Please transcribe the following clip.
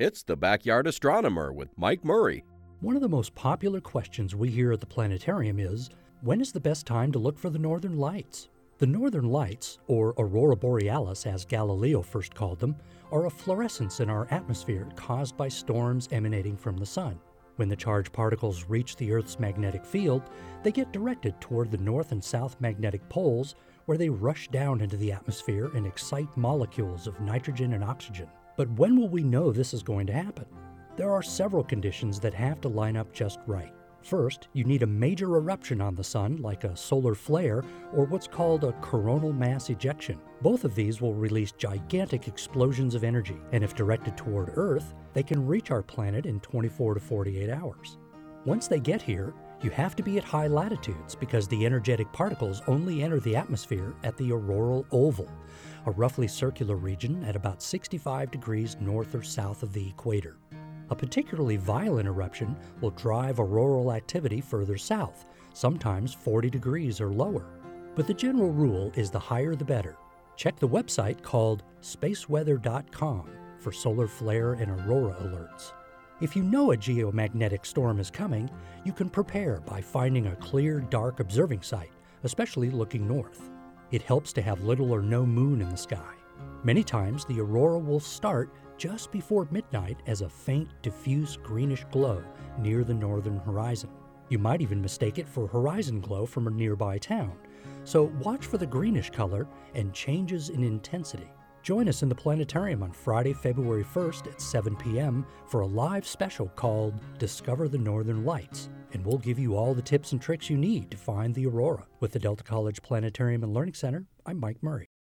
It's the Backyard Astronomer with Mike Murray. One of the most popular questions we hear at the planetarium is when is the best time to look for the northern lights? The northern lights, or aurora borealis as Galileo first called them, are a fluorescence in our atmosphere caused by storms emanating from the sun. When the charged particles reach the Earth's magnetic field, they get directed toward the north and south magnetic poles where they rush down into the atmosphere and excite molecules of nitrogen and oxygen. But when will we know this is going to happen? There are several conditions that have to line up just right. First, you need a major eruption on the sun, like a solar flare or what's called a coronal mass ejection. Both of these will release gigantic explosions of energy, and if directed toward Earth, they can reach our planet in 24 to 48 hours. Once they get here, you have to be at high latitudes because the energetic particles only enter the atmosphere at the auroral oval, a roughly circular region at about 65 degrees north or south of the equator. A particularly violent eruption will drive auroral activity further south, sometimes 40 degrees or lower. But the general rule is the higher the better. Check the website called spaceweather.com for solar flare and aurora alerts. If you know a geomagnetic storm is coming, you can prepare by finding a clear, dark observing site, especially looking north. It helps to have little or no moon in the sky. Many times, the aurora will start just before midnight as a faint, diffuse greenish glow near the northern horizon. You might even mistake it for horizon glow from a nearby town. So watch for the greenish color and changes in intensity. Join us in the planetarium on Friday, February 1st at 7 p.m. for a live special called Discover the Northern Lights, and we'll give you all the tips and tricks you need to find the aurora. With the Delta College Planetarium and Learning Center, I'm Mike Murray.